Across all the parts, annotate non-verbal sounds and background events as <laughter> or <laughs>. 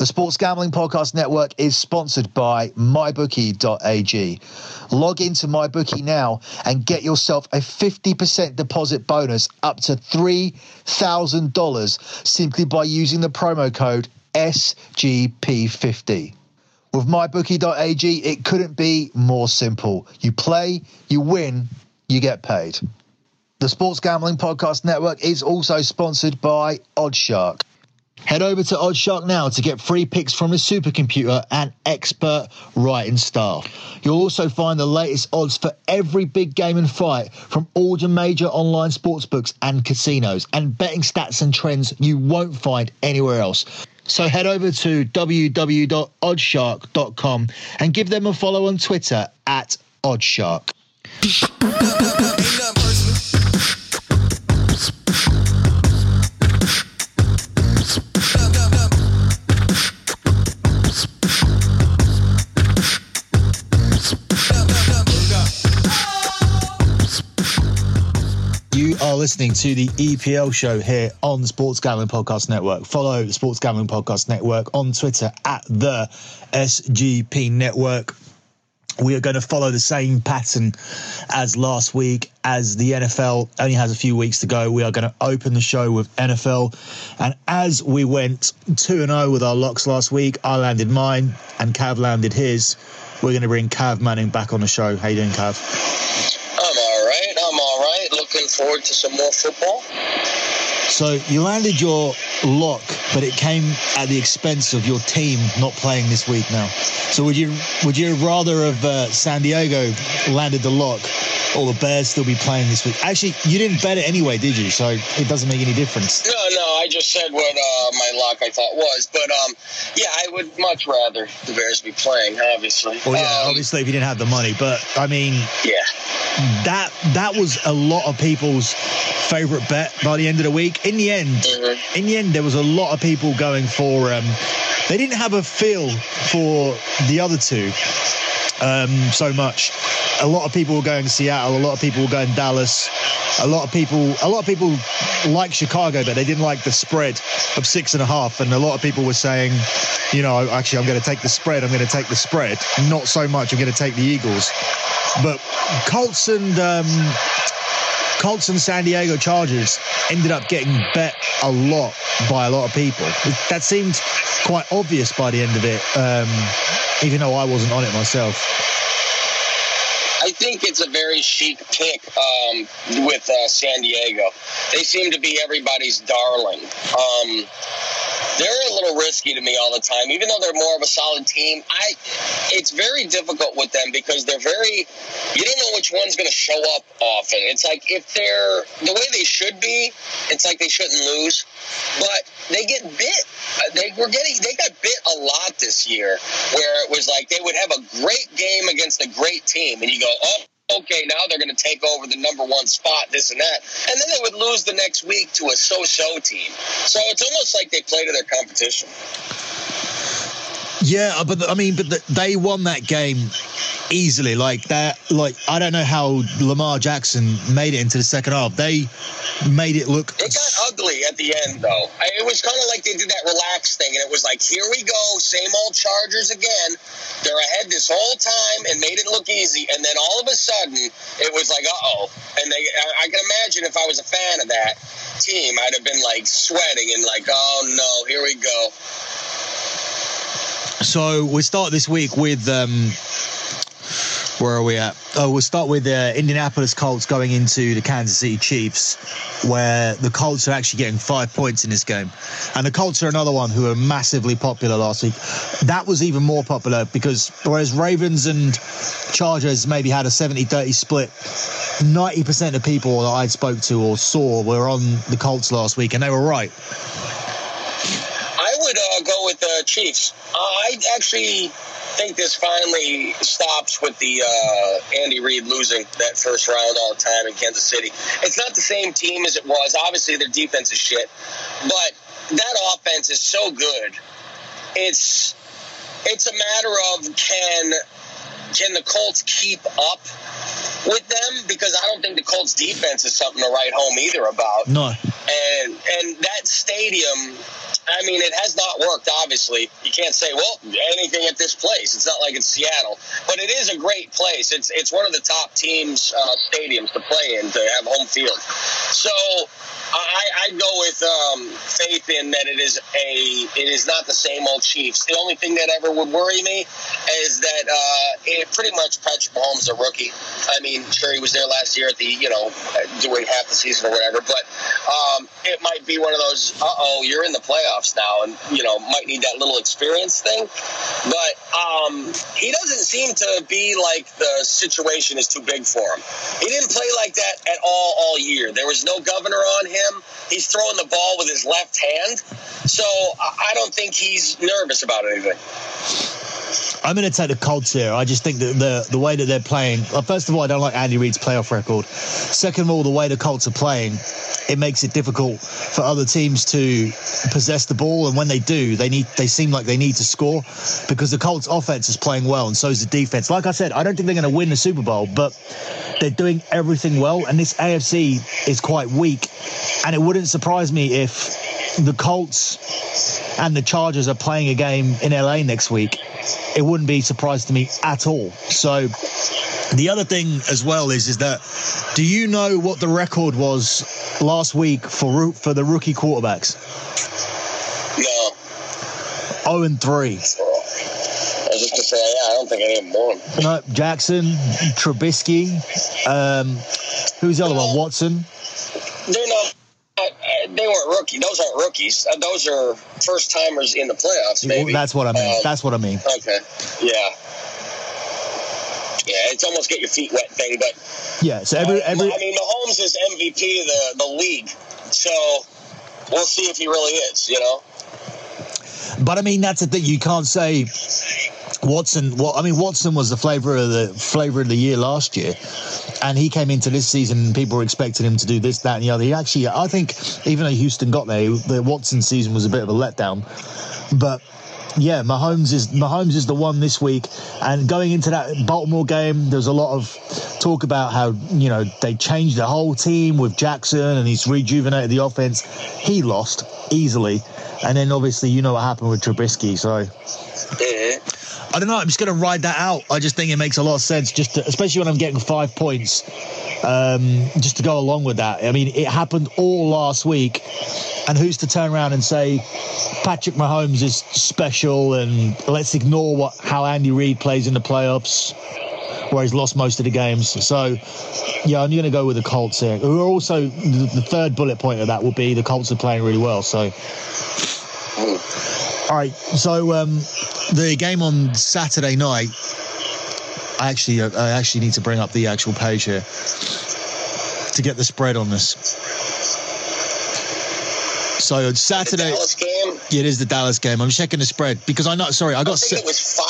The Sports Gambling Podcast Network is sponsored by MyBookie.ag. Log into MyBookie now and get yourself a 50% deposit bonus up to $3,000 simply by using the promo code SGP50. With MyBookie.ag, it couldn't be more simple. You play, you win, you get paid. The Sports Gambling Podcast Network is also sponsored by Oddshark. Head over to Oddshark now to get free picks from a supercomputer and expert writing staff. You'll also find the latest odds for every big game and fight from all the major online sportsbooks and casinos, and betting stats and trends you won't find anywhere else. So head over to www.oddshark.com and give them a follow on Twitter at Oddshark. Are listening to the EPL show here on the Sports Gambling Podcast Network. Follow the Sports Gambling Podcast Network on Twitter at the SGP Network. We are going to follow the same pattern as last week, as the NFL only has a few weeks to go. We are going to open the show with NFL. And as we went 2 0 with our locks last week, I landed mine and Cav landed his. We're going to bring Cav Manning back on the show. How you doing, Cav? Forward to some more football. So you landed your lock, but it came at the expense of your team not playing this week now. So would you would you rather have uh, San Diego landed the lock or the Bears still be playing this week? Actually, you didn't bet it anyway, did you? So it doesn't make any difference. No, no. I just said what uh, my lock I thought was, but um, yeah, I would much rather the Bears be playing. Obviously. Well, yeah, Um, obviously if you didn't have the money, but I mean yeah. that that was a lot of people's favorite bet by the end of the week. In the end, Mhm. in the end, there was a lot of people going for. Um, they didn't have a feel for the other two um, so much. A lot of people were going Seattle. A lot of people were going Dallas. A lot of people, a lot of people like Chicago, but they didn't like the spread of six and a half. And a lot of people were saying, you know, actually, I'm going to take the spread. I'm going to take the spread. Not so much. I'm going to take the Eagles. But Colts and um, Colts and San Diego Chargers ended up getting bet a lot by a lot of people. That seemed quite obvious by the end of it, um, even though I wasn't on it myself. I think it's a very chic pick um, with uh, San Diego. They seem to be everybody's darling. Um, they're a little risky to me all the time, even though they're more of a solid team. I, it's very difficult with them because they're very. You don't know which one's going to show up often. It's like if they're the way they should be, it's like they shouldn't lose, but they get bit. They were getting. They got bit a lot this year, where it was like they would have a great game against a great team, and you go, oh. Okay, now they're going to take over the number one spot, this and that. And then they would lose the next week to a so so team. So it's almost like they play to their competition. Yeah, but I mean, but the, they won that game easily. Like that, like I don't know how Lamar Jackson made it into the second half. They made it look. It got ugly at the end, though. I, it was kind of like they did that relaxed thing, and it was like, here we go, same old Chargers again. They're ahead this whole time and made it look easy, and then all of a sudden, it was like, uh oh. And they, I, I can imagine if I was a fan of that team, I'd have been like sweating and like, oh no, here we go. So we start this week with. Um, where are we at? Oh, we'll start with uh, Indianapolis Colts going into the Kansas City Chiefs, where the Colts are actually getting five points in this game. And the Colts are another one who were massively popular last week. That was even more popular because whereas Ravens and Chargers maybe had a 70 30 split, 90% of people that I spoke to or saw were on the Colts last week, and they were right. I would uh, go with the Chiefs. Uh, I actually think this finally stops with the uh, Andy Reid losing that first round all the time in Kansas City. It's not the same team as it was. Obviously, their defense is shit, but that offense is so good. It's it's a matter of can can the Colts keep up with them because I don't think the Colts defense is something to write home either about No. and and that stadium I mean, it has not worked. Obviously, you can't say, well, anything at this place. It's not like it's Seattle, but it is a great place. It's it's one of the top teams uh, stadiums to play in to have home field. So I, I go with um, faith in that it is a it is not the same old Chiefs. The only thing that ever would worry me is that uh, it pretty much Patrick Mahomes a rookie. I mean, sure he was there last year at the you know doing half the season or whatever, but um, it might be one of those. Uh oh, you're in the playoffs now, and you know might need that little experience thing. But um, he doesn't seem to be like the situation is too big for him. He didn't play like that at all all year. There was no governor on him. He's throwing the ball with his left hand. So I don't think he's nervous about anything. I'm going to take the Colts here. I just think that the the way that they're playing. Well, first of all, I don't like Andy Reid's playoff record. Second of all, the way the Colts are playing, it makes it difficult for other teams to possess the ball. And when they do, they need they seem like they need to score because the Colts offense is playing well, and so is the defense. Like I said, I don't think they're going to win the Super Bowl, but they're doing everything well. And this AFC is quite weak, and it wouldn't surprise me if the Colts and the Chargers are playing a game in LA next week, it wouldn't be surprised to me at all. So the other thing as well is is that do you know what the record was last week for for the rookie quarterbacks? No. 0 and 3. I was just to say, yeah, I don't think any of them won. No, Jackson, Trubisky, um, who's the other one? Watson. They're not they weren't rookie. Those aren't rookies. Uh, those are first timers in the playoffs. Maybe that's what I mean. Um, that's what I mean. Okay. Yeah. Yeah, it's almost get your feet wet thing, but yeah. So every, every I mean, Mahomes is MVP of the the league, so we'll see if he really is. You know. But I mean, that's the thing. You can't say Watson. What I mean, Watson was the flavor of the flavor of the year last year, and he came into this season. People were expecting him to do this, that, and the other. He actually, I think, even though Houston got there, the Watson season was a bit of a letdown. But yeah, Mahomes is Mahomes is the one this week. And going into that Baltimore game, there's a lot of talk about how you know they changed the whole team with Jackson and he's rejuvenated the offense. He lost easily, and then obviously you know what happened with Trubisky. So. Mm-hmm. I don't know. I'm just going to ride that out. I just think it makes a lot of sense, just to, especially when I'm getting five points, um, just to go along with that. I mean, it happened all last week, and who's to turn around and say Patrick Mahomes is special, and let's ignore what how Andy Reid plays in the playoffs, where he's lost most of the games. So, yeah, I'm going to go with the Colts here. Who are also the, third bullet point of that will be the Colts are playing really well. So. All right, so um, the game on Saturday night. I actually, uh, I actually need to bring up the actual page here to get the spread on this. So on Saturday. Yeah, it is the Dallas game. I'm checking the spread because I know. Sorry, I got. I think it was five and a half.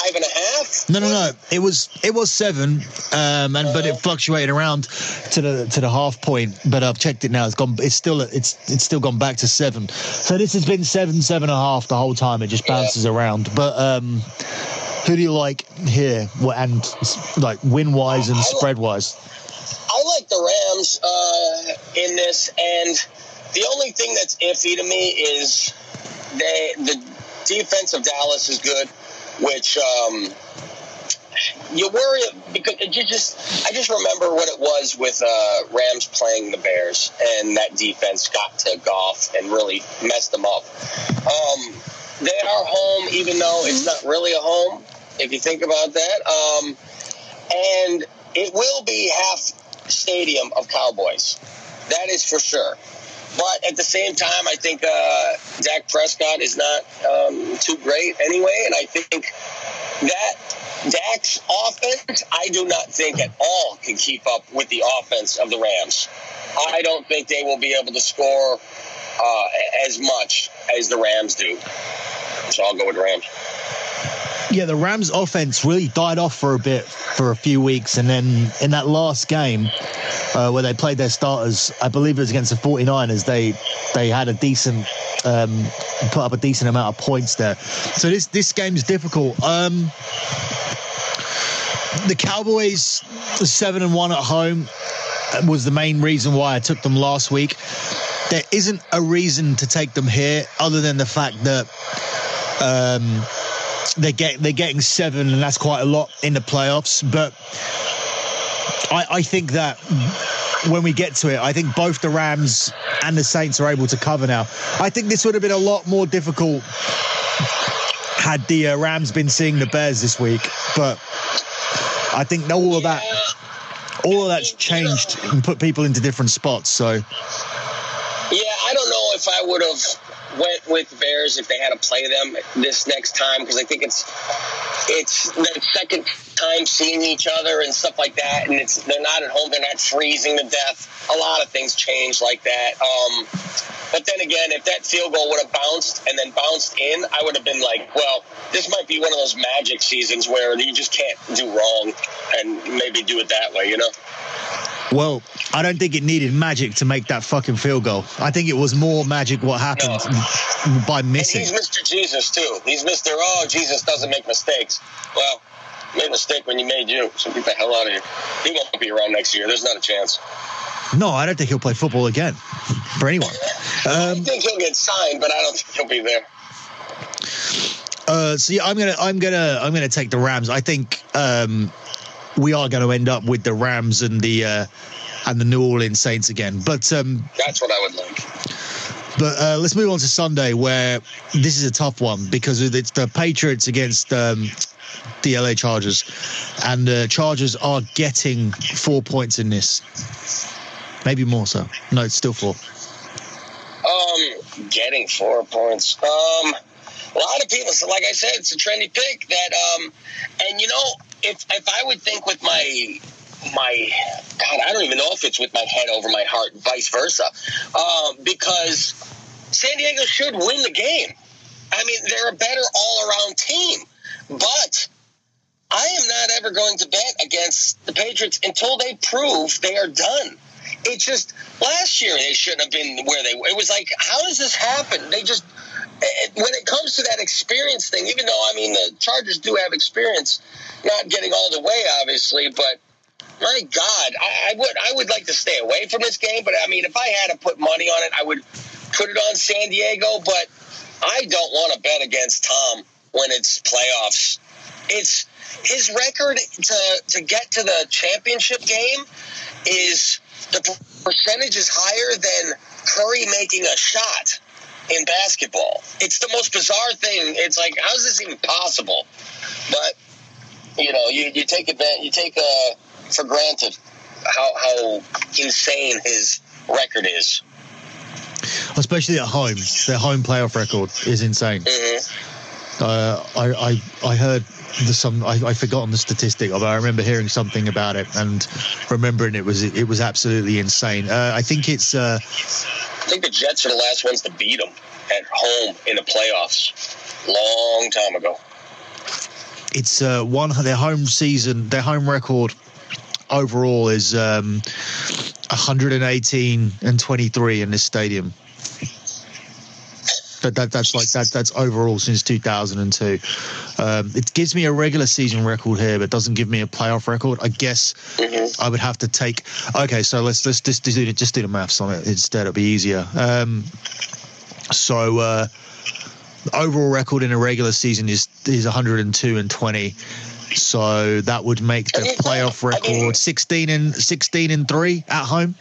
No, no, no. It was it was seven, um, and but it fluctuated around to the to the half point. But I've checked it now. It's gone. It's still it's it's still gone back to seven. So this has been seven, seven and a half the whole time. It just bounces yeah. around. But um, who do you like here? And like win wise and spread wise. I like the Rams uh, in this, and the only thing that's iffy to me is they the defense of Dallas is good, which um, you worry because you just I just remember what it was with uh, Rams playing the Bears and that defense got to Goff and really messed them up. Um, they are home, even though it's not really a home if you think about that. Um, and it will be half stadium of Cowboys. That is for sure. But at the same time, I think uh, Dak Prescott is not um, too great anyway, and I think that Dak's offense, I do not think at all can keep up with the offense of the Rams. I don't think they will be able to score uh, as much as the Rams do. So I'll go with Rams. Yeah, the Rams offense really died off for a bit for a few weeks. And then in that last game uh, where they played their starters, I believe it was against the 49ers, they, they had a decent, um, put up a decent amount of points there. So this, this game's difficult. Um, the Cowboys, seven and one at home, was the main reason why I took them last week. there isn't a reason to take them here other than the fact that um, they get they're getting seven, and that's quite a lot in the playoffs. But I, I think that when we get to it, I think both the Rams and the Saints are able to cover now. I think this would have been a lot more difficult had the uh, Rams been seeing the Bears this week, but I think all of that, all of that's changed and put people into different spots. So, yeah, I don't know if I would have went with Bears if they had to play them this next time because I think it's it's the second time seeing each other and stuff like that, and it's they're not at home, they're not freezing to death. A lot of things change like that. Um, but then again, if that field goal would have bounced and then bounced in, I would have been like, well, this might be one of those magic seasons where you just can't do wrong and maybe do it that way, you know? Well, I don't think it needed magic to make that fucking field goal. I think it was more magic what happened no. by missing. And he's Mr. Jesus too. He's Mr. Oh, Jesus doesn't make mistakes. Well, made a mistake when you made you, so get the hell out of here. He won't be around next year. There's not a chance. No, I don't think he'll play football again for anyone. Um, I think he'll get signed, but I don't think he'll be there. Uh, so yeah, I'm gonna, I'm gonna, I'm gonna take the Rams. I think um, we are going to end up with the Rams and the uh, and the New Orleans Saints again. But um, that's what I would like. But uh, let's move on to Sunday, where this is a tough one because it's the Patriots against um, the LA Chargers, and the Chargers are getting four points in this. Maybe more so. No, it's still four. Um, getting four points. Um, a lot of people. So, like I said, it's a trendy pick. That um, and you know, if if I would think with my my God, I don't even know if it's with my head over my heart, vice versa, um, because San Diego should win the game. I mean, they're a better all around team, but I am not ever going to bet against the Patriots until they prove they are done. It's just last year they shouldn't have been where they were. It was like, how does this happen? They just when it comes to that experience thing, even though I mean the Chargers do have experience, not getting all the way, obviously, but my God, I, I, would I would like to stay away from this game. But I mean, if I had to put money on it, I would put it on San Diego. But I don't want to bet against Tom when it's playoffs. It's his record to to get to the championship game is the percentage is higher than Curry making a shot in basketball. It's the most bizarre thing. It's like, how is this even possible? But you know, you, you take advantage, you take uh, for granted how how insane his record is. Especially at home, their home playoff record is insane. Mm-hmm. Uh, I, I I heard the some I, I forgotten the statistic, but I remember hearing something about it and remembering it was it was absolutely insane. Uh, I think it's. Uh, I think the Jets are the last ones to beat them at home in the playoffs, long time ago. It's uh, one their home season, their home record overall is um, 118 and 23 in this stadium. That, that that's like that that's overall since 2002. Um, it gives me a regular season record here, but doesn't give me a playoff record. I guess mm-hmm. I would have to take. Okay, so let's let's just do just do the maths on it instead. It'll be easier. Um, so uh, overall record in a regular season is is 102 and 20. So that would make the playoff record 16 and 16 and three at home.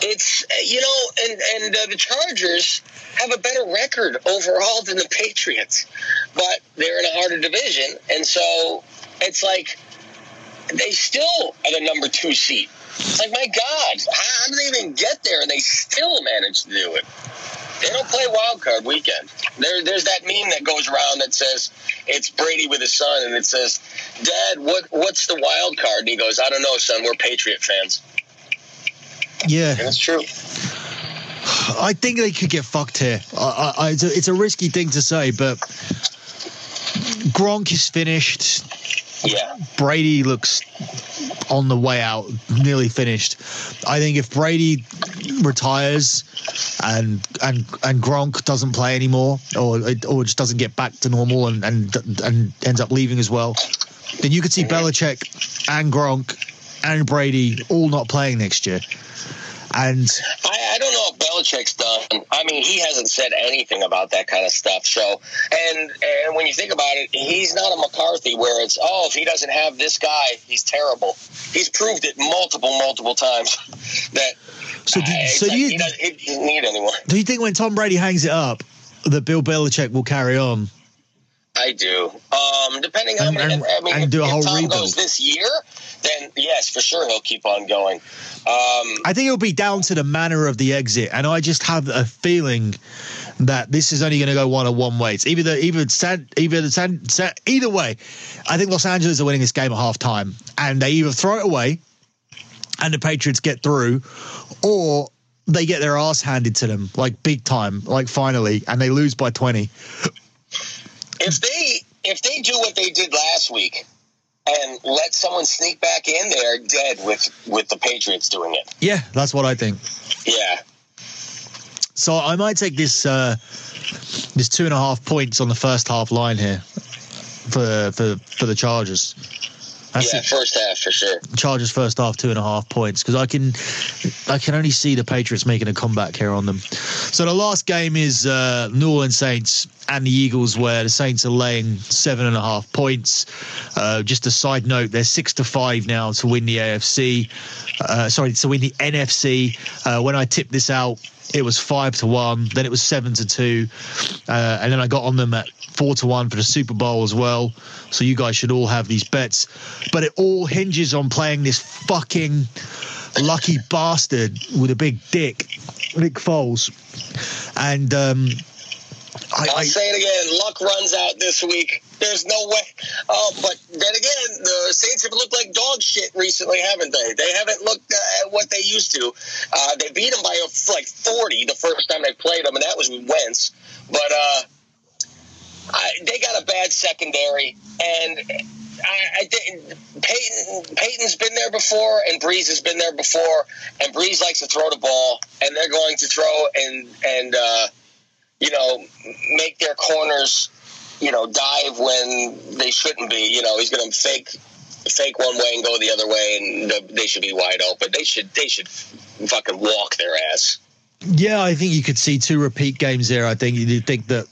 It's you know, and and uh, the Chargers have a better record overall than the Patriots, but they're in a harder division, and so it's like they still are the number two seed. It's like my God, how did they even get there? And they still managed to do it. They don't play wild card weekend. There, there's that meme that goes around that says it's Brady with his son, and it says, "Dad, what what's the wild card?" And he goes, "I don't know, son. We're Patriot fans." Yeah, and it's true. I think they could get fucked here. I, I, it's, a, it's a risky thing to say, but Gronk is finished. Yeah. Brady looks on the way out, nearly finished. I think if Brady retires and and and Gronk doesn't play anymore, or or just doesn't get back to normal and and and ends up leaving as well, then you could see mm-hmm. Belichick and Gronk and Brady all not playing next year. And I, I don't know if Belichick's done. I mean, he hasn't said anything about that kind of stuff. So, and and when you think about it, he's not a McCarthy where it's oh, if he doesn't have this guy, he's terrible. He's proved it multiple, multiple times <laughs> that. So, do, uh, so like you he doesn't, he doesn't need anyone. do you think when Tom Brady hangs it up that Bill Belichick will carry on? I do. Um, depending on, And- and- I mean, if, do a if whole Tom rebuild. goes this year, then yes, for sure he'll keep on going. Um, I think it'll be down to the manner of the exit, and I just have a feeling that this is only going to go one of one way. It's either the either San, either the San, either way. I think Los Angeles are winning this game at half time, and they either throw it away, and the Patriots get through, or they get their ass handed to them like big time, like finally, and they lose by twenty. If they if they do what they did last week and let someone sneak back in, they are dead with with the Patriots doing it. Yeah, that's what I think. Yeah, So I might take this uh, this two and a half points on the first half line here for for for the Chargers. That's yeah, it. first half for sure. Chargers first half two and a half points because I can I can only see the Patriots making a comeback here on them. So the last game is uh, New Orleans Saints and the Eagles, where the Saints are laying seven and a half points. Uh, just a side note, they're six to five now to win the AFC. Uh, sorry, to win the NFC. Uh, when I tipped this out, it was five to one. Then it was seven to two, uh, and then I got on them at four to one for the Super Bowl as well. So you guys should all have these bets. But it all hinges on playing this fucking lucky bastard with a big dick, Nick Foles, and um, I, I'll I say it again. Luck runs out this week. There's no way. Oh, but then again, the Saints have looked like dog shit recently, haven't they? They haven't looked uh, at what they used to. Uh, they beat them by a, like 40 the first time they played them, and that was with Wentz. But uh, I, they got a bad secondary, and I, I Payton Payton's been there before, and Brees has been there before, and Brees likes to throw the ball, and they're going to throw and and. Uh, you know, make their corners, you know, dive when they shouldn't be. You know, he's going to fake fake one way and go the other way, and they should be wide open. They should they should fucking walk their ass. Yeah, I think you could see two repeat games there. I think you think that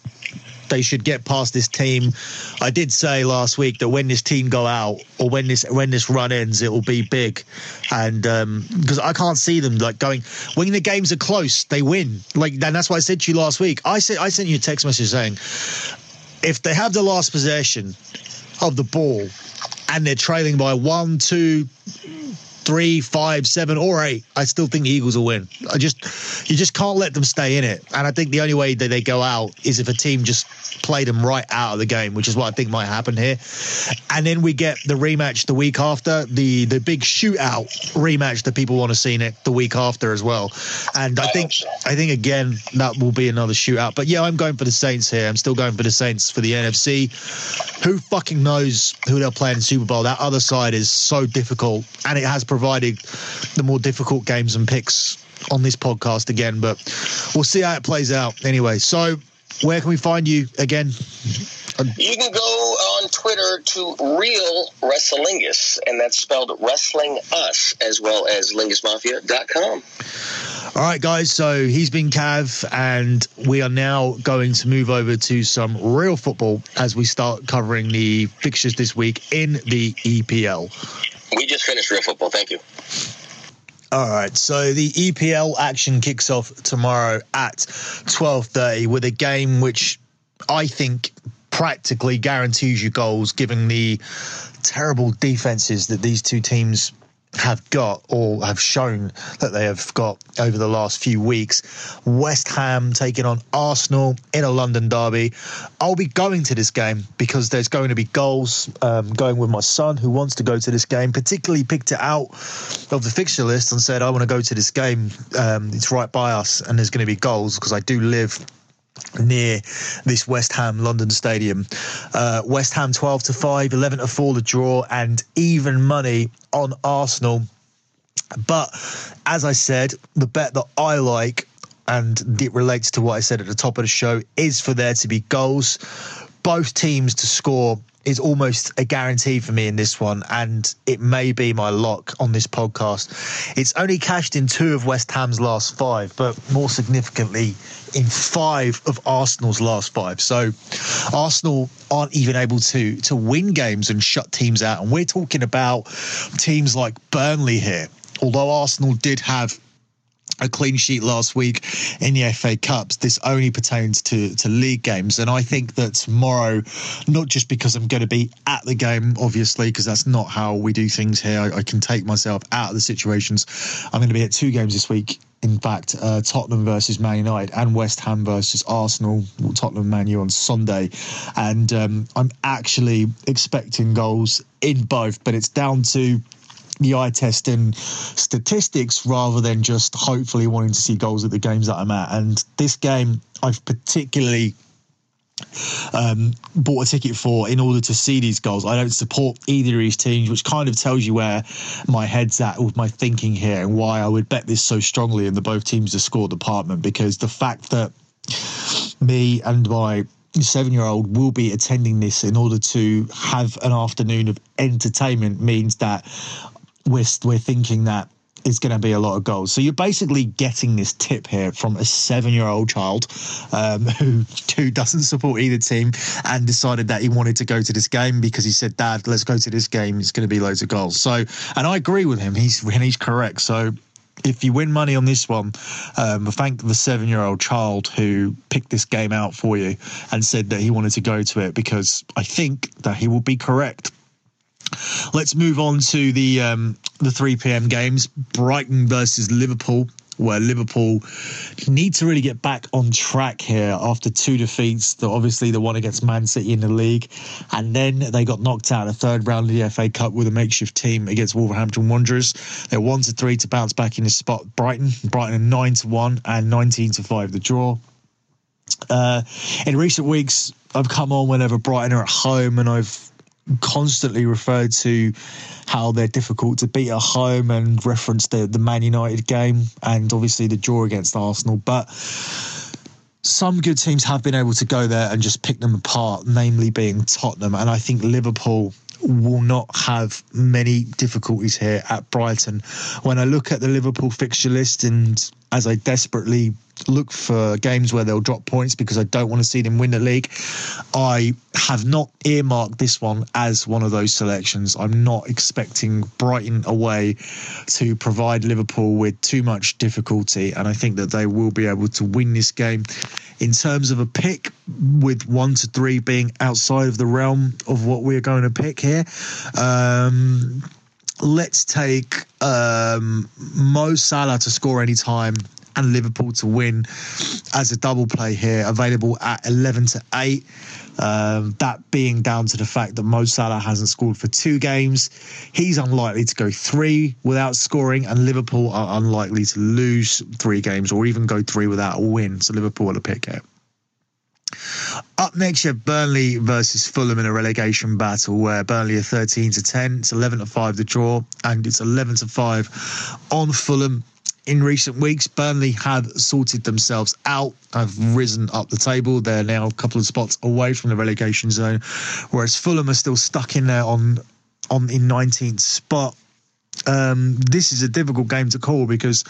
they should get past this team. I did say last week that when this team go out or when this when this run ends, it will be big, and um, because I can't see them like going when the games are close, they win. Like and that's what I said to you last week. I said I sent you a text message saying if they have the last possession of the ball and they're trailing by one, two, three, five, seven, or eight, I still think the Eagles will win. I just you just can't let them stay in it. And I think the only way that they go out is if a team just play them right out of the game, which is what I think might happen here. And then we get the rematch the week after, the the big shootout rematch that people want to see it the week after as well. And I think. I think again that will be another shootout. But yeah, I'm going for the Saints here. I'm still going for the Saints for the NFC. Who fucking knows who they'll play in the Super Bowl? That other side is so difficult, and it has provided the more difficult games and picks on this podcast again. But we'll see how it plays out anyway. So, where can we find you again? You can go on Twitter to Real Wrestlingus, and that's spelled Wrestling Us, as well as LingusMafia.com. All right, guys. So he's been Cav, and we are now going to move over to some real football as we start covering the fixtures this week in the EPL. We just finished real football. Thank you. All right, so the EPL action kicks off tomorrow at 12:30 with a game which I think practically guarantees you goals given the terrible defenses that these two teams have got or have shown that they have got over the last few weeks. West Ham taking on Arsenal in a London derby. I'll be going to this game because there's going to be goals. Um, going with my son who wants to go to this game, particularly picked it out of the fixture list and said, I want to go to this game. Um, it's right by us and there's going to be goals because I do live near this West Ham London Stadium. Uh, West Ham 12 to 5, 11 to 4 the draw, and even money on Arsenal. But as I said, the bet that I like, and it relates to what I said at the top of the show, is for there to be goals. Both teams to score is almost a guarantee for me in this one, and it may be my lock on this podcast. It's only cashed in two of West Ham's last five, but more significantly, in five of Arsenal's last five. So Arsenal aren't even able to to win games and shut teams out. And we're talking about teams like Burnley here. Although Arsenal did have a clean sheet last week in the FA Cups. This only pertains to, to league games. And I think that tomorrow, not just because I'm going to be at the game, obviously, because that's not how we do things here, I, I, can take myself out of the situations. I'm going to be at two games this week. In fact, uh, Tottenham versus Man United and West Ham versus Arsenal, Tottenham Man U on Sunday. And um, I'm actually expecting goals in both, but it's down to the eye test and statistics rather than just hopefully wanting to see goals at the games that I'm at. And this game, I've particularly um, bought a ticket for in order to see these goals. I don't support either of these teams, which kind of tells you where my head's at with my thinking here and why I would bet this so strongly in the both teams to score department. Because the fact that me and my seven year old will be attending this in order to have an afternoon of entertainment means that we're we're thinking that it's going to be a lot of goals. So you're basically getting this tip here from a seven-year-old child um, <laughs> who who doesn't support either team and decided that he wanted to go to this game because he said, "Dad, let's go to this game. It's going to be loads of goals." So, and I agree with him. He's and he's correct. So. If you win money on this one, um, thank the seven-year-old child who picked this game out for you and said that he wanted to go to it because I think that he will be correct. Let's move on to the um, the 3 p.m. games. Brighton versus Liverpool, where Liverpool need to really get back on track here after two defeats. The, obviously, the one against Man City in the league, and then they got knocked out the third round of the FA Cup with a makeshift team against Wolverhampton Wanderers. They're one to three to bounce back in the spot. Brighton, Brighton nine to one and nineteen to five the draw. Uh, in recent weeks, I've come on whenever Brighton are at home, and I've constantly referred to how they're difficult to beat at home and reference the, the Man United game and obviously the draw against Arsenal. But some good teams have been able to go there and just pick them apart, namely being Tottenham. And I think Liverpool will not have many difficulties here at Brighton. When I look at the Liverpool fixture list and as I desperately look for games where they'll drop points because I don't want to see them win the league. I have not earmarked this one as one of those selections. I'm not expecting Brighton away to provide Liverpool with too much difficulty, and I think that they will be able to win this game. In terms of a pick, with one to three being outside of the realm of what we're going to pick here, um, let's take um, Mo Salah to score any time and Liverpool to win as a double play here, available at 11 to 8. Um, that being down to the fact that Mo Salah hasn't scored for two games. He's unlikely to go three without scoring, and Liverpool are unlikely to lose three games or even go three without a win. So Liverpool a pick here. Up next, you have Burnley versus Fulham in a relegation battle where Burnley are 13 to 10. It's 11 to 5 the draw, and it's 11 to 5 on Fulham in recent weeks. Burnley have sorted themselves out, have risen up the table. They're now a couple of spots away from the relegation zone, whereas Fulham are still stuck in there on on in 19th spot. Um, this is a difficult game to call because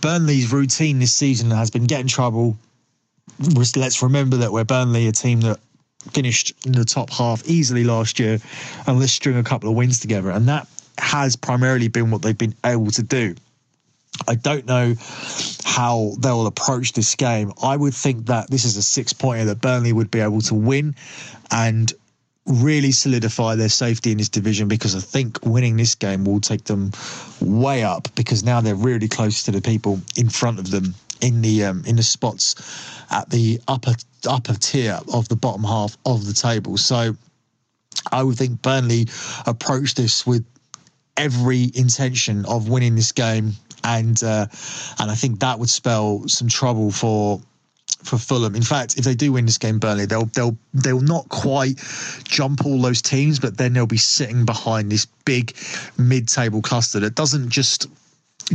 Burnley's routine this season has been getting trouble. Let's remember that we're Burnley, a team that finished in the top half easily last year, and let's string a couple of wins together, and that has primarily been what they've been able to do. I don't know how they'll approach this game. I would think that this is a six pointer that Burnley would be able to win and really solidify their safety in this division because I think winning this game will take them way up because now they're really close to the people in front of them in the um, in the spots at the upper upper tier of the bottom half of the table. So I would think Burnley approach this with every intention of winning this game and uh, and I think that would spell some trouble for for Fulham. In fact, if they do win this game, Burnley, they'll they'll they'll not quite jump all those teams, but then they'll be sitting behind this big mid-table cluster that doesn't just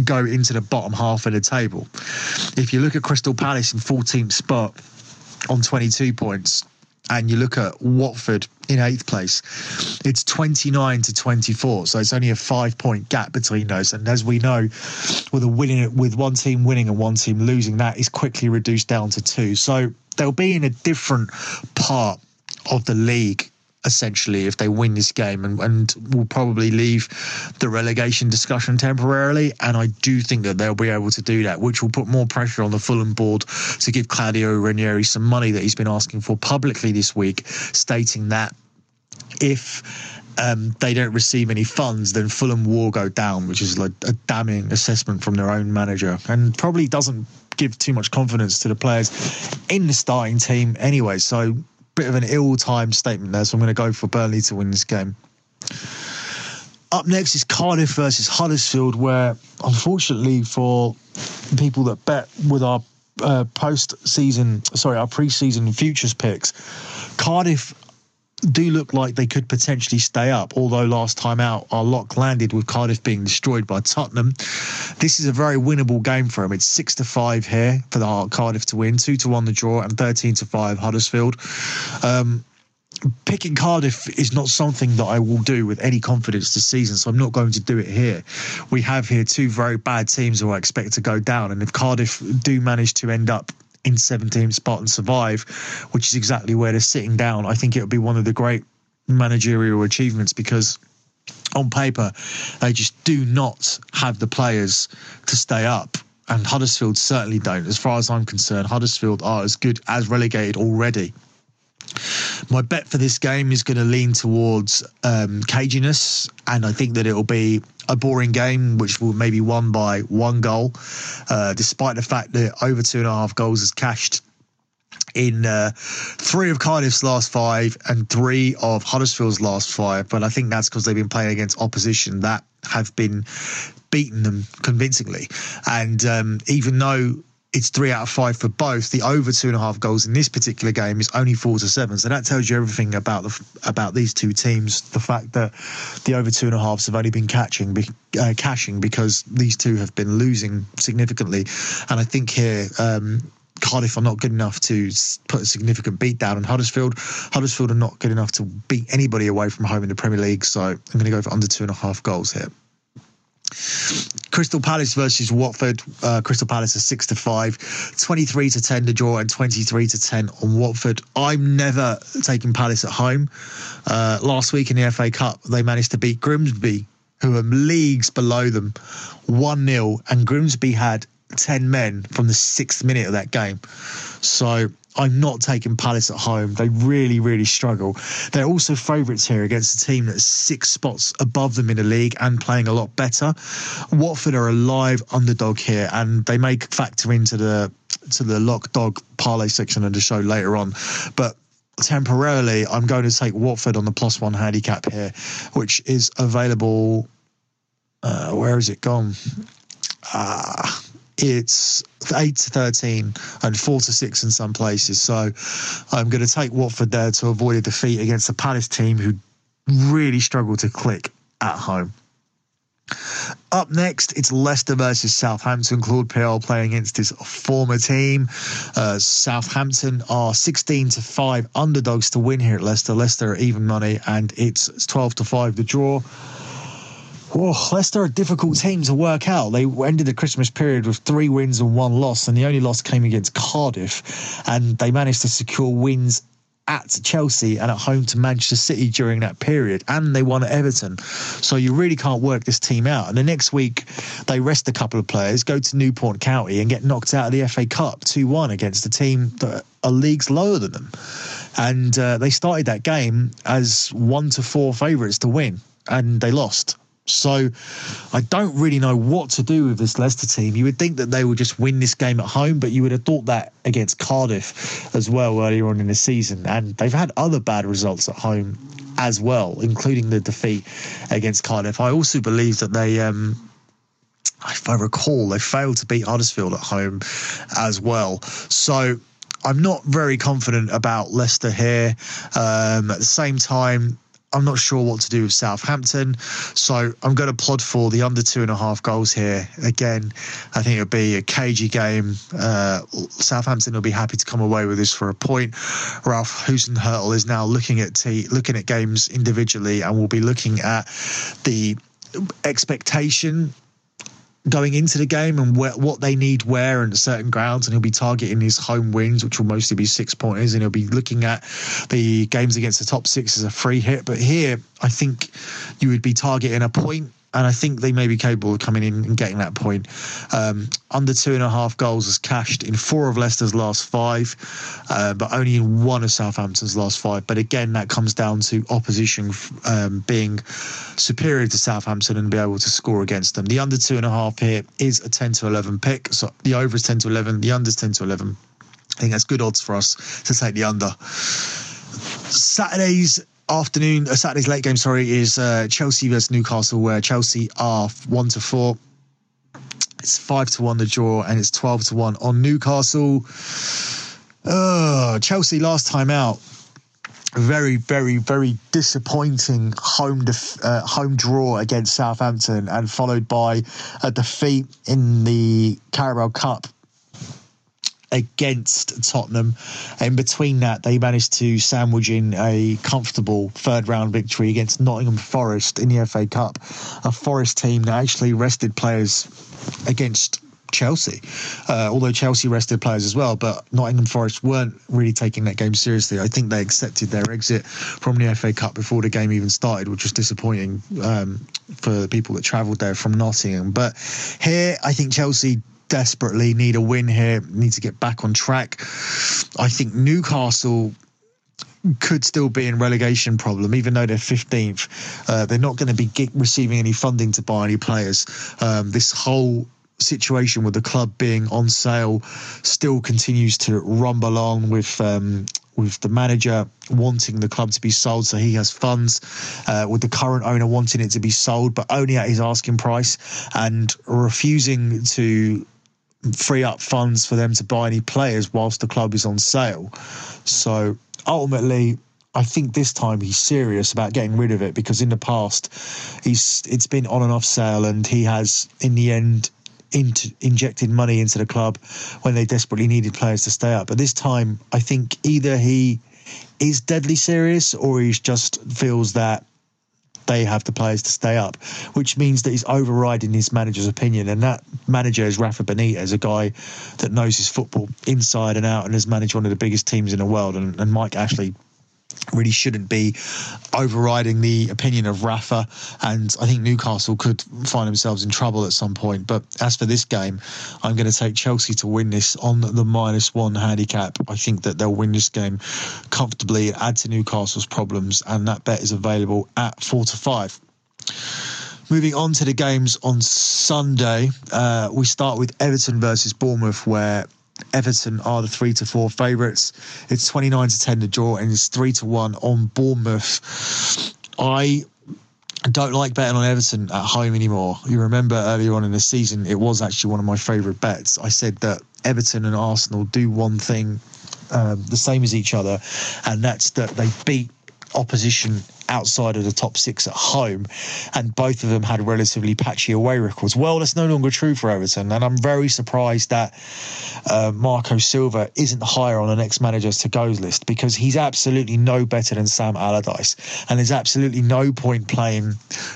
go into the bottom half of the table. If you look at Crystal Palace in 14th spot on 22 points, and you look at Watford in eighth place, it's 29 to 24. So it's only a five point gap between those. And as we know, with a winning, with one team winning and one team losing, that is quickly reduced down to two. So they'll be in a different part of the league essentially if they win this game and, and will probably leave the relegation discussion temporarily and I do think that they'll be able to do that which will put more pressure on the Fulham board to give Claudio Ranieri some money that he's been asking for publicly this week stating that if um, they don't receive any funds, then Fulham will go down, which is like a damning assessment from their own manager, and probably doesn't give too much confidence to the players in the starting team anyway. So bit of an ill-timed statement there, so I'm going to go for Burnley to win this game. Up next is Cardiff versus Huddersfield, where unfortunately for people that bet with our uh, post-season, sorry, our pre-season futures picks, Cardiff do look like they could potentially stay up. Although last time out, our lock landed with Cardiff being destroyed by Tottenham. This is a very winnable game for them. It's six to five here for the Cardiff to win, two to one the draw, and thirteen to five Huddersfield. Um, picking Cardiff is not something that I will do with any confidence this season, so I'm not going to do it here. We have here two very bad teams who I expect to go down, and if Cardiff do manage to end up in 17th spot and survive, which is exactly where they're sitting down. I think it would be one of the great managerial achievements because on paper they just do not have the players to stay up. And Huddersfield certainly don't. As far as I'm concerned, Huddersfield are as good as relegated already. My bet for this game is going to lean towards um, caginess, and I think that it'll be a boring game, which will maybe won by one goal, uh, despite the fact that over two and a half goals is cashed in uh, three of Cardiff's last five and three of Huddersfield's last five. But I think that's because they've been playing against opposition that have been beaten them convincingly. And um, even though it's three out of five for both. The over two and a half goals in this particular game is only four to seven. So that tells you everything about the about these two teams. The fact that the over two and a halves have only been catching, uh, cashing because these two have been losing significantly. And I think here. Um, Cardiff are not good enough to put a significant beat down on Huddersfield. Huddersfield are not good enough to beat anybody away from home in the Premier League. So I'm going to go for under two and a half goals here. Crystal Palace versus Watford. Uh, Crystal Palace are six to five, 23 to 10 to draw, and 23 to 10 on Watford. I'm never taking Palace at home. Uh, last week in the FA Cup, they managed to beat Grimsby, who are leagues below them, 1 0, and Grimsby had 10 men from the sixth minute of that game. So I'm not taking Palace at home. They really, really struggle. They're also favourites here against a team that's six spots above them in the league and playing a lot better. Watford are a live underdog here, and they may factor into the to the lock dog parlay section of the show later on. But temporarily, I'm going to take Watford on the plus one handicap here, which is available. Uh, where is it gone? Uh, it's 8 to 13 and 4 to 6 in some places. So I'm going to take Watford there to avoid a defeat against the Palace team who really struggle to click at home. Up next, it's Leicester versus Southampton. Claude Puel playing against his former team. Uh, Southampton are 16 to 5 underdogs to win here at Leicester. Leicester are even money, and it's 12 to 5 the draw. Oh, Leicester are a difficult team to work out. They ended the Christmas period with three wins and one loss, and the only loss came against Cardiff. And they managed to secure wins at Chelsea and at home to Manchester City during that period, and they won at Everton. So you really can't work this team out. And the next week, they rest a couple of players, go to Newport County, and get knocked out of the FA Cup 2 1 against a team that are leagues lower than them. And uh, they started that game as one to four favourites to win, and they lost. So I don't really know what to do with this Leicester team. You would think that they would just win this game at home, but you would have thought that against Cardiff as well earlier on in the season. And they've had other bad results at home as well, including the defeat against Cardiff. I also believe that they. Um, if I recall, they failed to beat Huddersfield at home as well. So I'm not very confident about Leicester here. Um, at the same time, I'm not sure what to do with Southampton. So I'm going to plod for the under two and a half goals here. Again, I think it'll be a cagey game. Uh, Southampton will be happy to come away with this for a point. Ralph Hasenhüttl is now looking at t- looking at games individually and will be looking at the expectation going into the game and where, what they need where and certain grounds and he'll be targeting his home wins which will mostly be six pointers and he'll be looking at the games against the top six as a free hit. But here i think you would be targeting a point and I think they may be capable of coming in and getting that point. Um, under two and a half goals has cashed in four of Leicester's last five, uh, but only in one of Southampton's last five. But again, that comes down to opposition um, being superior to Southampton and be able to score against them. The under two and a half here is a 10 to 11 pick. So the over is 10 to 11, the under is 10 to 11. I think that's good odds for us to take the under. Saturday's afternoon, uh, Saturday's late game, sorry, is uh, Chelsea versus Newcastle, where Chelsea are one to four. It's five to one the draw, and it's twelve to one on Newcastle. Uh, Chelsea last time out, very, very, very disappointing home def- uh, home draw against Southampton, and followed by a defeat in the Carabao Cup against Tottenham. In between that, they managed to sandwich in a comfortable third round victory against Nottingham Forest in the FA Cup, a Forest team that actually rested players against Chelsea, uh, although Chelsea rested players as well. But Nottingham Forest weren't really taking that game seriously. I think they accepted their exit from the FA Cup before the game even started, which was disappointing um, for the people that travelled there from Nottingham. But here, I think Chelsea desperately need a win here, need to get back on track. I think Newcastle could still be in relegation problem, even though they're 15th. Uh, they're not going to be receiving any funding to buy any players. Um, this whole situation with the club being on sale still continues to rumble on with um, with the manager wanting the club to be sold so he has funds, uh, with the current owner wanting it to be sold, but only at his asking price, and refusing to free up funds for them to buy any players whilst the club is on sale. So ultimately, I think this time he's serious about getting rid of it because in the past he's it's been on and off sale and he has in the end into, injected money into the club when they desperately needed players to stay up. But this time I think either he is deadly serious or he just feels that they have the players to stay up, which means that he's overriding his manager's opinion. And that manager is Rafa Benitez, a guy that knows his football inside and out and has managed one of the biggest teams in the world. And, and Mike Ashley really shouldn't be overriding the opinion of Rafa. And I think Newcastle could find themselves in trouble at some point. But as for this game, I'm going to take Chelsea to win this on the minus one handicap. I think that they'll win this game comfortably, add to Newcastle's problems, and that bet is available at four to five. Moving on to the games on Sunday, uh, we start with Everton versus Bournemouth, where Everton are the three to four favourites. It's 29 to 10 to draw, and it's three to one on Bournemouth. I don't like betting on Everton at home anymore. You remember earlier on in the season, it was actually one of my favourite bets. I said that Everton and Arsenal do one thing um, the same as each other, and that's that they beat opposition outside of the top six at home, and both of them had relatively patchy away records. Well, that's no longer true for Everton, and I'm very surprised that uh, Marco Silva isn't higher on the next managers to goes list because he's absolutely no better than Sam Allardyce, and there's absolutely no point playing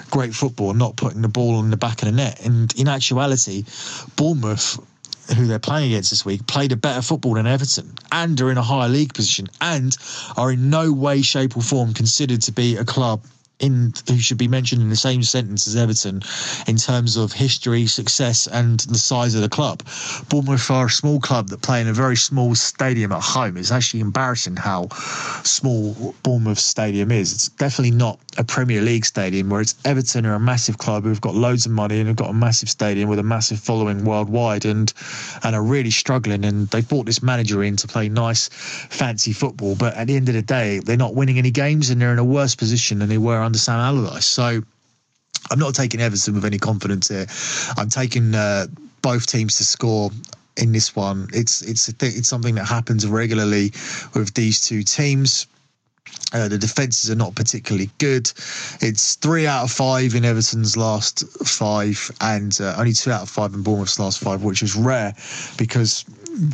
great football not putting the ball in the back of the net. And in actuality, Bournemouth who they're playing against this week, played a better football than Everton and are in a higher league position and are in no way, shape, or form considered to be a club in who should be mentioned in the same sentence as Everton in terms of history, success, and the size of the club. Bournemouth are a small club that play in a very small stadium at home. It's actually embarrassing how small Bournemouth Stadium is. It's definitely not a Premier League stadium, whereas Everton are a massive club who've got loads of money and have got a massive stadium with a massive following worldwide and and are really struggling. And they brought this manager in to play nice, fancy football, but at the end of the day, they're not winning any games and they're in a worse position than they were under Sam Allardyce. So I'm not taking Everton with any confidence here. I'm taking uh, both teams to score in this one. It's it's it's something that happens regularly with these two teams. Uh, the defences are not particularly good. It's three out of five in Everton's last five, and uh, only two out of five in Bournemouth's last five, which is rare because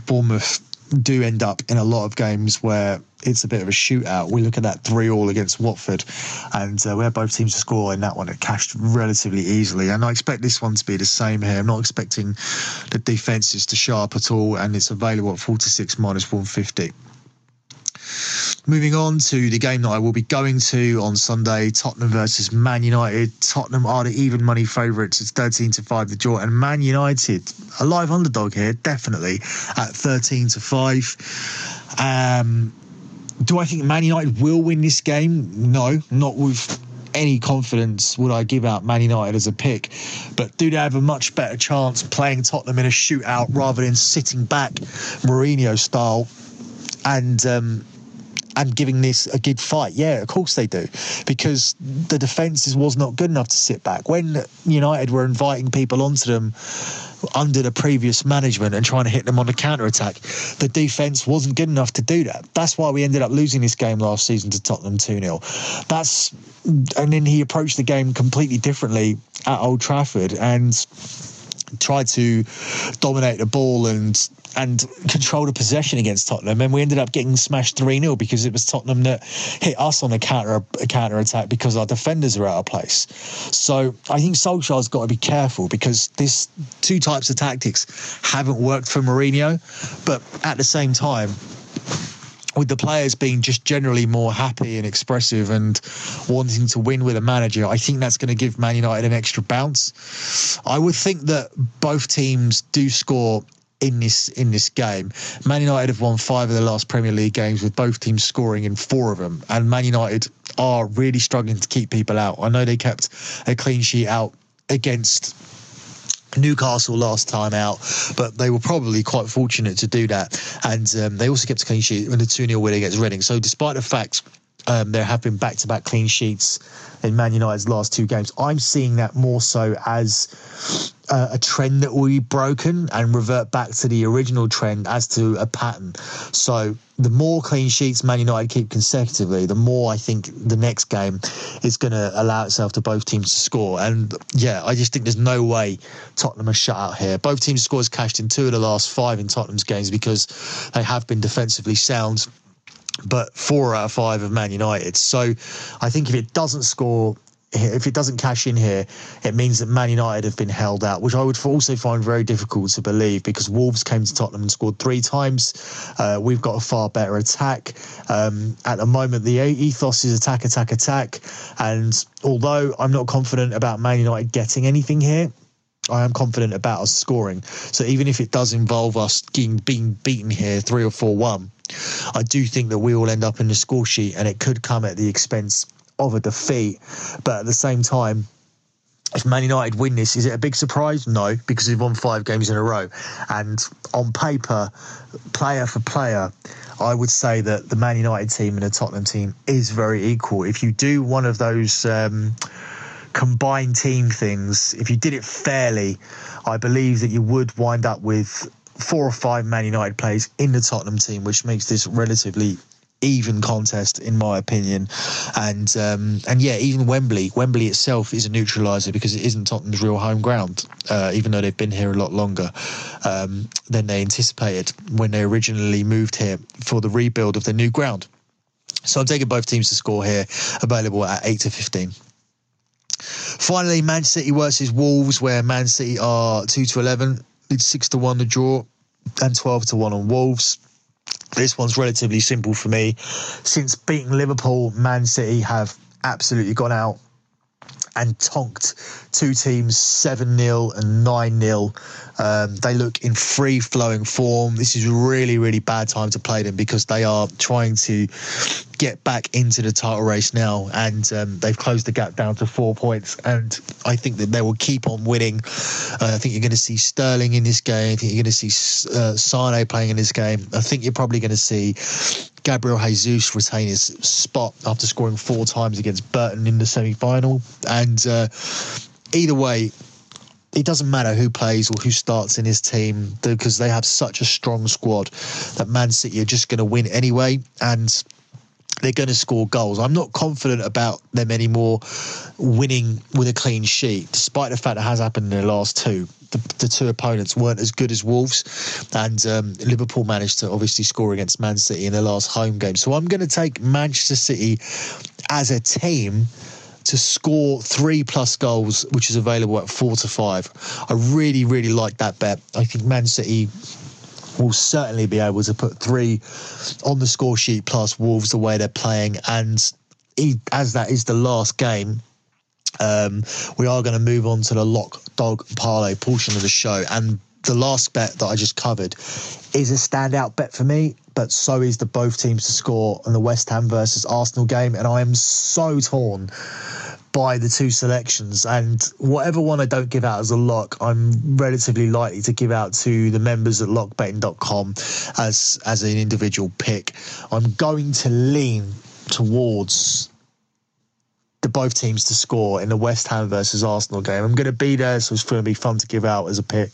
Bournemouth do end up in a lot of games where it's a bit of a shootout. We look at that three all against Watford, and uh, we had both teams to score in that one. It cashed relatively easily, and I expect this one to be the same here. I'm not expecting the defences to show up at all, and it's available at 46 minus 150. Moving on to the game that I will be going to on Sunday, Tottenham versus Man United. Tottenham are the even money favourites. It's 13 to 5 the draw. And Man United, a live underdog here, definitely at 13 to 5. Um, do I think Man United will win this game? No, not with any confidence would I give out Man United as a pick. But do they have a much better chance playing Tottenham in a shootout rather than sitting back Mourinho style and um, and giving this a good fight. Yeah, of course they do, because the defence was not good enough to sit back. When United were inviting people onto them under the previous management and trying to hit them on the counter attack, the defence wasn't good enough to do that. That's why we ended up losing this game last season to Tottenham 2 0. That's and then he approached the game completely differently at Old Trafford and tried to dominate the ball and and control the possession against Tottenham, and we ended up getting smashed three 0 because it was Tottenham that hit us on a counter a counter attack because our defenders are out of place. So I think Solskjaer's got to be careful because this two types of tactics haven't worked for Mourinho, but at the same time with the players being just generally more happy and expressive and wanting to win with a manager, I think that's going to give Man United an extra bounce. I would think that both teams do score in this in this game. Man United have won five of the last Premier League games with both teams scoring in four of them, and Man United are really struggling to keep people out. I know they kept a clean sheet out against Newcastle last time out, but they were probably quite fortunate to do that. And um, they also kept a clean sheet when the 2 0 win against Reading. So, despite the fact um, there have been back to back clean sheets in Man United's last two games. I'm seeing that more so as uh, a trend that will be broken and revert back to the original trend as to a pattern. So the more clean sheets Man United keep consecutively, the more I think the next game is going to allow itself to both teams to score. And yeah, I just think there's no way Tottenham are shut out here. Both teams' scores cashed in two of the last five in Tottenham's games because they have been defensively sound but four out of five of Man United. So I think if it doesn't score, if it doesn't cash in here, it means that Man United have been held out, which I would also find very difficult to believe because Wolves came to Tottenham and scored three times. Uh, we've got a far better attack. Um, at the moment, the ethos is attack, attack, attack. And although I'm not confident about Man United getting anything here, I am confident about us scoring. So even if it does involve us being, being beaten here three or four one, I do think that we will end up in the score sheet and it could come at the expense of a defeat. But at the same time, if Man United win this, is it a big surprise? No, because they've won five games in a row. And on paper, player for player, I would say that the Man United team and the Tottenham team is very equal. If you do one of those um, combined team things, if you did it fairly, I believe that you would wind up with four or five Man United players in the Tottenham team, which makes this relatively even contest in my opinion and um, and yeah even Wembley Wembley itself is a neutralizer because it isn't Tottenham's real home ground uh, even though they've been here a lot longer um, than they anticipated when they originally moved here for the rebuild of the new ground so I'm taking both teams to score here available at 8 to 15 Finally, Man City versus Wolves, where Man City are 2 to 11. It's 6 to 1 the draw and 12 to 1 on Wolves. This one's relatively simple for me. Since beating Liverpool, Man City have absolutely gone out and tonked two teams 7 0 and 9 0. Um, they look in free flowing form. This is really, really bad time to play them because they are trying to get back into the title race now, and um, they've closed the gap down to four points. And I think that they will keep on winning. Uh, I think you're going to see Sterling in this game. I think you're going to see uh, Sane playing in this game. I think you're probably going to see Gabriel Jesus retain his spot after scoring four times against Burton in the semi final. And uh, either way, it doesn't matter who plays or who starts in his team because they have such a strong squad that Man City are just going to win anyway. And they're going to score goals. I'm not confident about them anymore winning with a clean sheet, despite the fact that has happened in the last two. The, the two opponents weren't as good as Wolves, and um, Liverpool managed to obviously score against Man City in their last home game. So I'm going to take Manchester City as a team to score three plus goals, which is available at four to five. I really, really like that bet. I think Man City will certainly be able to put three on the score sheet plus Wolves the way they're playing. And as that is the last game, um, we are going to move on to the lock dog parlay portion of the show. And the last bet that I just covered is a standout bet for me, but so is the both teams to score on the West Ham versus Arsenal game. And I am so torn by the two selections. And whatever one I don't give out as a lock, I'm relatively likely to give out to the members at lockbetting.com as as an individual pick. I'm going to lean towards the both teams to score in the West Ham versus Arsenal game. I'm going to be there, so it's going to be fun to give out as a pick.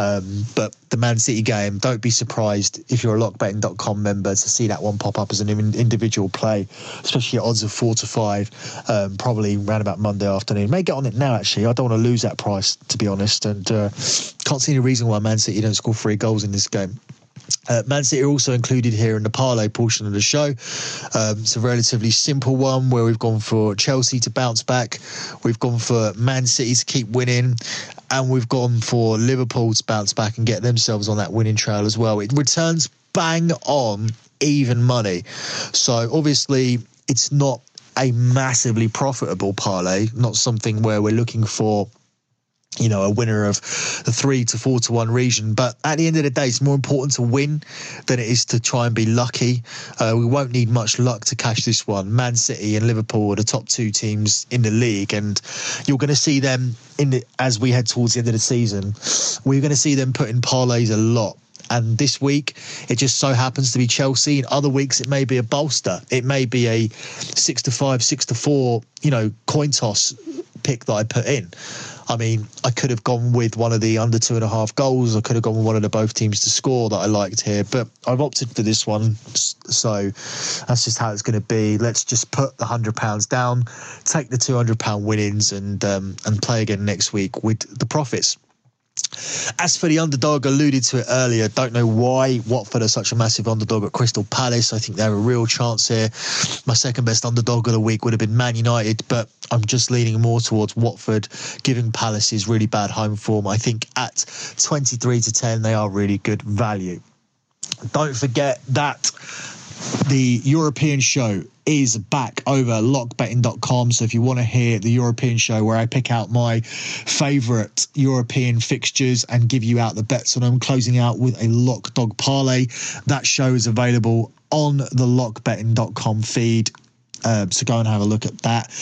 Um, but the Man City game, don't be surprised if you're a lockbetting.com member to see that one pop up as an individual play, especially at odds of four to five, um, probably around about Monday afternoon. May get on it now, actually. I don't want to lose that price, to be honest, and uh, can't see any reason why Man City don't score three goals in this game. Uh, Man City are also included here in the parlay portion of the show. Um, it's a relatively simple one where we've gone for Chelsea to bounce back, we've gone for Man City to keep winning, and we've gone for Liverpool to bounce back and get themselves on that winning trail as well. It returns bang on even money. So obviously, it's not a massively profitable parlay, not something where we're looking for you know, a winner of the three to four to one region. But at the end of the day, it's more important to win than it is to try and be lucky. Uh, we won't need much luck to cash this one. Man City and Liverpool are the top two teams in the league, and you're going to see them in the, as we head towards the end of the season. We're going to see them put in parlays a lot. And this week, it just so happens to be Chelsea. In other weeks, it may be a bolster. It may be a six to five, six to four, you know, coin toss pick that I put in. I mean, I could have gone with one of the under two and a half goals. I could have gone with one of the both teams to score that I liked here, but I've opted for this one. So that's just how it's going to be. Let's just put the hundred pounds down, take the two hundred pound winnings, and um, and play again next week with the profits. As for the underdog, alluded to it earlier. Don't know why Watford are such a massive underdog at Crystal Palace. I think they're a real chance here. My second best underdog of the week would have been Man United, but I'm just leaning more towards Watford, giving Palace's really bad home form. I think at 23 to 10, they are really good value. Don't forget that the European show is back over lockbetting.com. So if you want to hear the European show where I pick out my favorite European fixtures and give you out the bets on them, closing out with a lock dog parlay, that show is available on the lockbetting.com feed. Um, so go and have a look at that.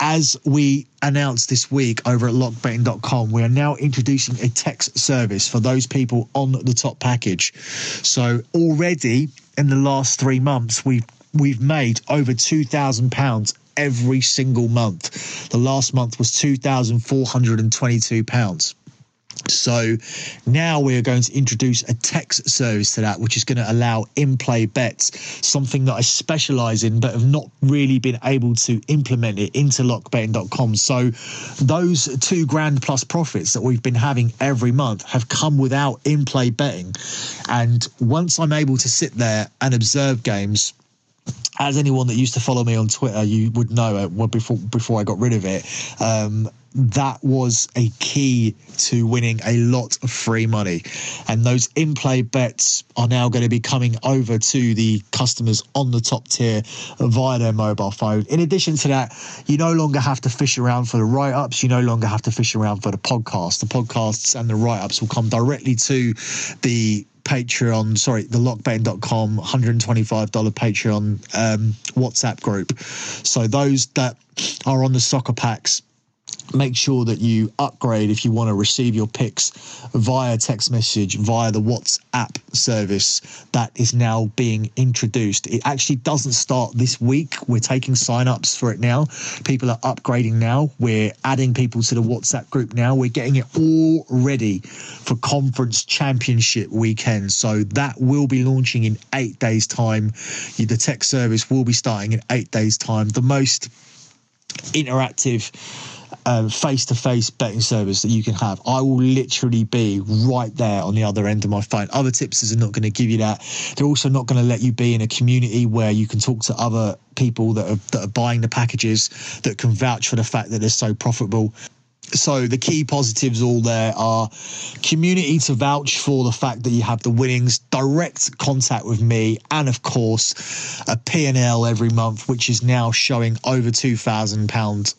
As we announced this week over at lockbetting.com, we are now introducing a text service for those people on the top package. So already in the last three months, we've we've made over two thousand pounds every single month. The last month was two thousand four hundred and twenty-two pounds. So now we are going to introduce a text service to that, which is going to allow in play bets, something that I specialize in, but have not really been able to implement it into lockbetting.com. So those two grand plus profits that we've been having every month have come without in play betting. And once I'm able to sit there and observe games, as anyone that used to follow me on Twitter, you would know uh, before before I got rid of it. Um, that was a key to winning a lot of free money. And those in play bets are now going to be coming over to the customers on the top tier via their mobile phone. In addition to that, you no longer have to fish around for the write ups. You no longer have to fish around for the podcast. The podcasts and the write ups will come directly to the Patreon, sorry, the lockbetting.com $125 Patreon um, WhatsApp group. So those that are on the soccer packs make sure that you upgrade if you want to receive your picks via text message via the WhatsApp service that is now being introduced. It actually doesn't start this week. We're taking sign-ups for it now. People are upgrading now. We're adding people to the WhatsApp group now. We're getting it all ready for conference championship weekend. So that will be launching in 8 days time. The text service will be starting in 8 days time. The most interactive face to face betting service that you can have. I will literally be right there on the other end of my phone. Other tipsters are not going to give you that. They're also not going to let you be in a community where you can talk to other people that are, that are buying the packages that can vouch for the fact that they're so profitable. So the key positives all there are community to vouch for the fact that you have the winnings, direct contact with me, and of course a P&L every month, which is now showing over two thousand pounds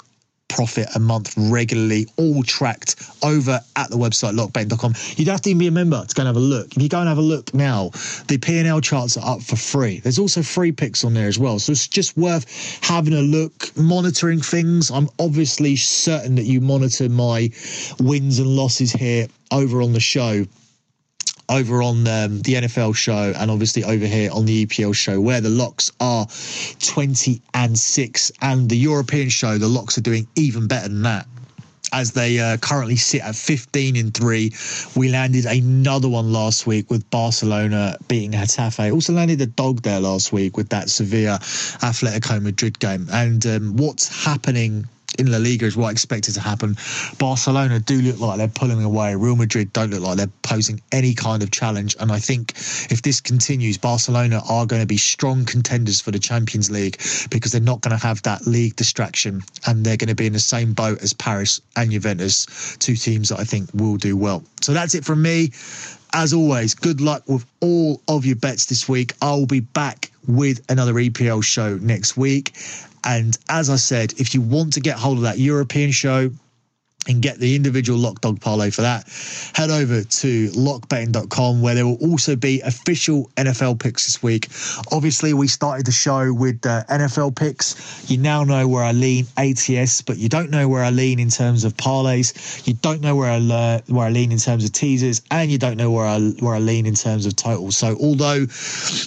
profit a month regularly, all tracked over at the website lockbetting.com. You don't have to even be a member to go and have a look. If you go and have a look now, the P&L charts are up for free. There's also free picks on there as well. So it's just worth having a look, monitoring things. I'm obviously certain that you monitor my wins and losses here over on the show over on um, the NFL show and obviously over here on the EPL show, where the locks are 20 and 6. And the European show, the locks are doing even better than that as they uh, currently sit at 15 in 3. We landed another one last week with Barcelona beating Getafe. Also landed a dog there last week with that Sevilla Atletico Madrid game. And um, what's happening in La Liga is what I expected to happen. Barcelona do look like they're pulling away. Real Madrid don't look like they're posing any kind of challenge. And I think if this continues, Barcelona are going to be strong contenders for the Champions League because they're not going to have that league distraction and they're going to be in the same boat as Paris and Juventus, two teams that I think will do well. So that's it from me. As always, good luck with all of your bets this week. I'll be back with another EPL show next week. And as I said, if you want to get hold of that European show, and get the individual lock dog parlay for that, head over to lockbetting.com where there will also be official NFL picks this week. Obviously, we started the show with uh, NFL picks. You now know where I lean ATS, but you don't know where I lean in terms of parlays. You don't know where I where I lean in terms of teasers, and you don't know where I where I lean in terms of totals. So, although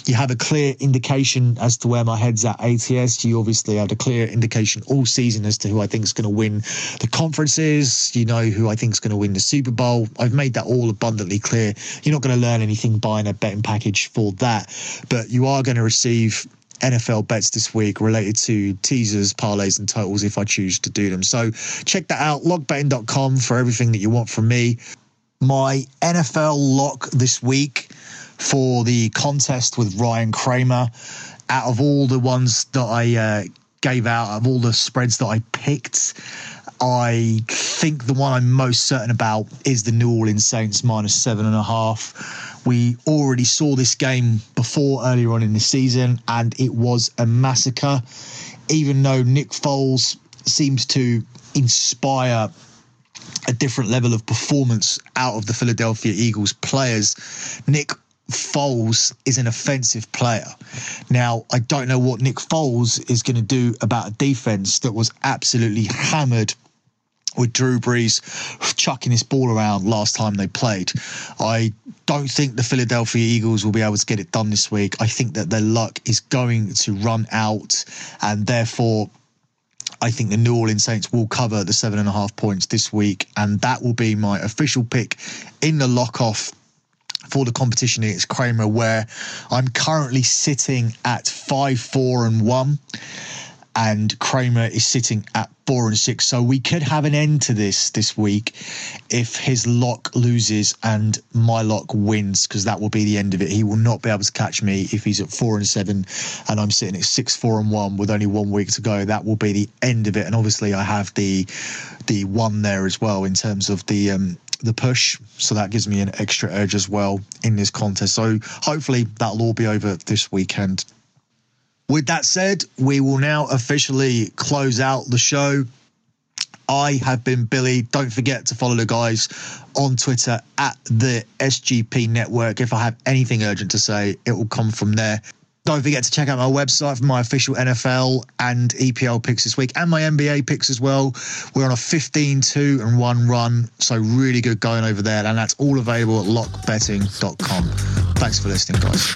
you have a clear indication as to where my head's at ATS, you obviously had a clear indication all season as to who I think is going to win the conferences you know who I think is going to win the Super Bowl. I've made that all abundantly clear. You're not going to learn anything buying a betting package for that, but you are going to receive NFL bets this week related to teasers, parlays, and totals if I choose to do them. So check that out, lockbetting.com for everything that you want from me. My NFL lock this week for the contest with Ryan Kramer, out of all the ones that I uh, gave out, of all the spreads that I picked, I think the one I'm most certain about is the New Orleans Saints minus seven and a half. We already saw this game before earlier on in the season, and it was a massacre. Even though Nick Foles seems to inspire a different level of performance out of the Philadelphia Eagles players, Nick Foles is an offensive player. Now, I don't know what Nick Foles is going to do about a defense that was absolutely hammered with Drew Brees chucking his ball around last time they played. I don't think the Philadelphia Eagles will be able to get it done this week. I think that their luck is going to run out, and therefore, I think the New Orleans Saints will cover the seven and a half points this week, and that will be my official pick in the lock off for the competition against Kramer, where I'm currently sitting at five, four, and one and Kramer is sitting at four and six. So we could have an end to this this week if his lock loses and my lock wins, because that will be the end of it. He will not be able to catch me if he's at four and seven and I'm sitting at six, four and one with only one week to go. That will be the end of it. And obviously I have the the one there as well in terms of the um the push. So that gives me an extra edge as well in this contest. So hopefully that'll all be over this weekend. With that said, we will now officially close out the show. I have been Billy. Don't forget to follow the guys on Twitter at the SGP Network. If I have anything urgent to say, it will come from there. Don't forget to check out my website for my official NFL and EPL picks this week and my NBA picks as well. We're on a 15 2 and 1 run, so really good going over there. And that's all available at lockbetting.com. Thanks for listening, guys.